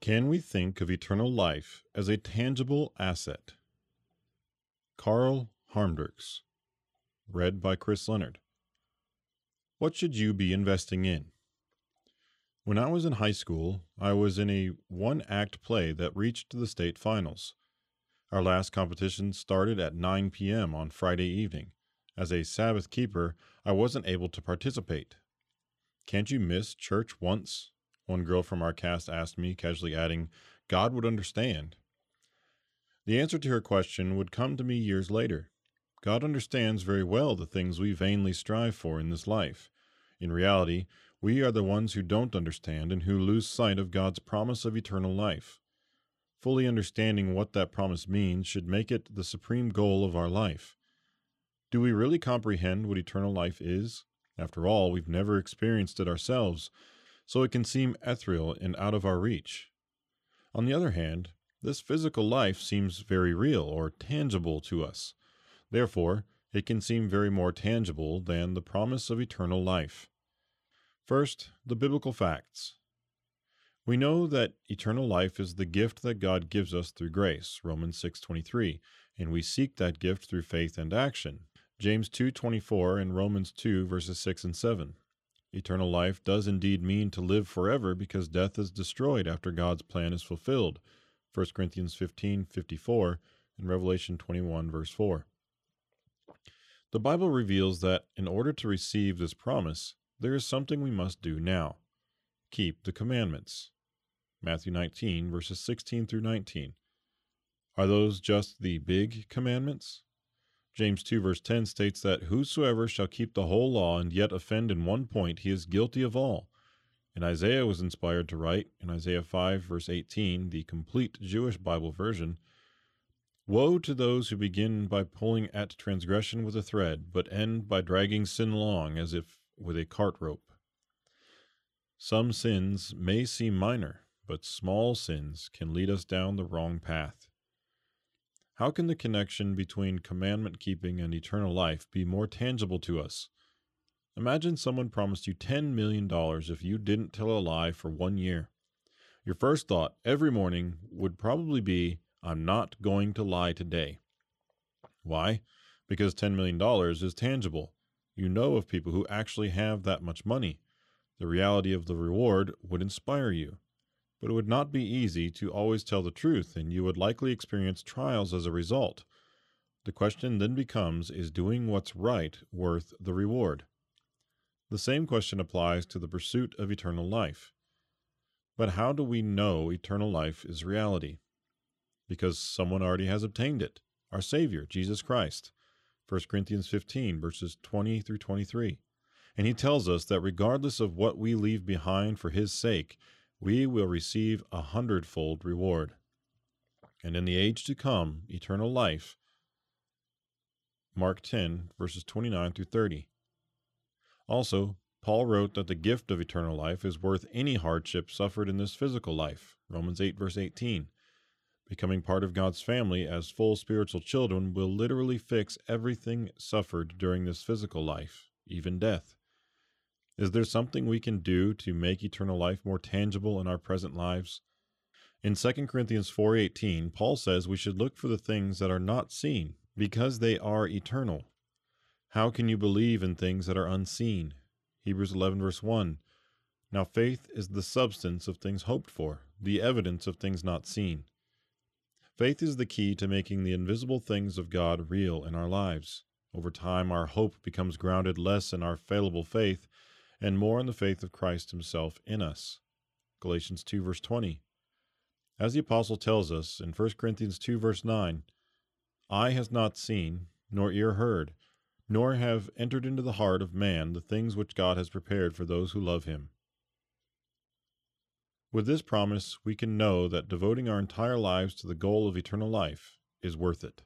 Can we think of eternal life as a tangible asset? Carl Harmdrix. Read by Chris Leonard. What should you be investing in? When I was in high school, I was in a one act play that reached the state finals. Our last competition started at 9 p.m. on Friday evening. As a Sabbath keeper, I wasn't able to participate. Can't you miss church once? One girl from our cast asked me, casually adding, God would understand. The answer to her question would come to me years later. God understands very well the things we vainly strive for in this life. In reality, we are the ones who don't understand and who lose sight of God's promise of eternal life. Fully understanding what that promise means should make it the supreme goal of our life. Do we really comprehend what eternal life is? After all, we've never experienced it ourselves, so it can seem ethereal and out of our reach. On the other hand, this physical life seems very real or tangible to us. Therefore, it can seem very more tangible than the promise of eternal life. First, the biblical facts. We know that eternal life is the gift that God gives us through grace, Romans 6:23, and we seek that gift through faith and action, James 2:24 and Romans 2 verses 6 and 7. Eternal life does indeed mean to live forever because death is destroyed after God's plan is fulfilled. 1 Corinthians 15:54 and Revelation 21 verse 4. The Bible reveals that in order to receive this promise, there is something we must do now. Keep the commandments. Matthew 19 verses 16 through 19. Are those just the big commandments? James 2 verse 10 states that whosoever shall keep the whole law and yet offend in one point, he is guilty of all. And Isaiah was inspired to write in Isaiah 5 verse 18, the complete Jewish Bible version, Woe to those who begin by pulling at transgression with a thread, but end by dragging sin along as if with a cart rope. Some sins may seem minor, but small sins can lead us down the wrong path. How can the connection between commandment keeping and eternal life be more tangible to us? Imagine someone promised you $10 million if you didn't tell a lie for one year. Your first thought every morning would probably be, I'm not going to lie today. Why? Because $10 million is tangible. You know of people who actually have that much money. The reality of the reward would inspire you but it would not be easy to always tell the truth, and you would likely experience trials as a result. The question then becomes is doing what's right worth the reward? The same question applies to the pursuit of eternal life. But how do we know eternal life is reality? Because someone already has obtained it our Savior, Jesus Christ. 1 Corinthians 15, verses 20 through 23. And he tells us that regardless of what we leave behind for his sake, we will receive a hundredfold reward. And in the age to come, eternal life. Mark 10, verses 29 through 30. Also, Paul wrote that the gift of eternal life is worth any hardship suffered in this physical life. Romans 8, verse 18. Becoming part of God's family as full spiritual children will literally fix everything suffered during this physical life, even death. Is there something we can do to make eternal life more tangible in our present lives? In 2 Corinthians 4:18, Paul says we should look for the things that are not seen because they are eternal. How can you believe in things that are unseen? Hebrews 11 verse 1. Now faith is the substance of things hoped for, the evidence of things not seen. Faith is the key to making the invisible things of God real in our lives. Over time, our hope becomes grounded less in our fallible faith and more in the faith of Christ himself in us. Galatians 2 verse 20. As the apostle tells us in 1 Corinthians 2 verse 9, eye has not seen, nor ear heard, nor have entered into the heart of man the things which God has prepared for those who love him. With this promise, we can know that devoting our entire lives to the goal of eternal life is worth it.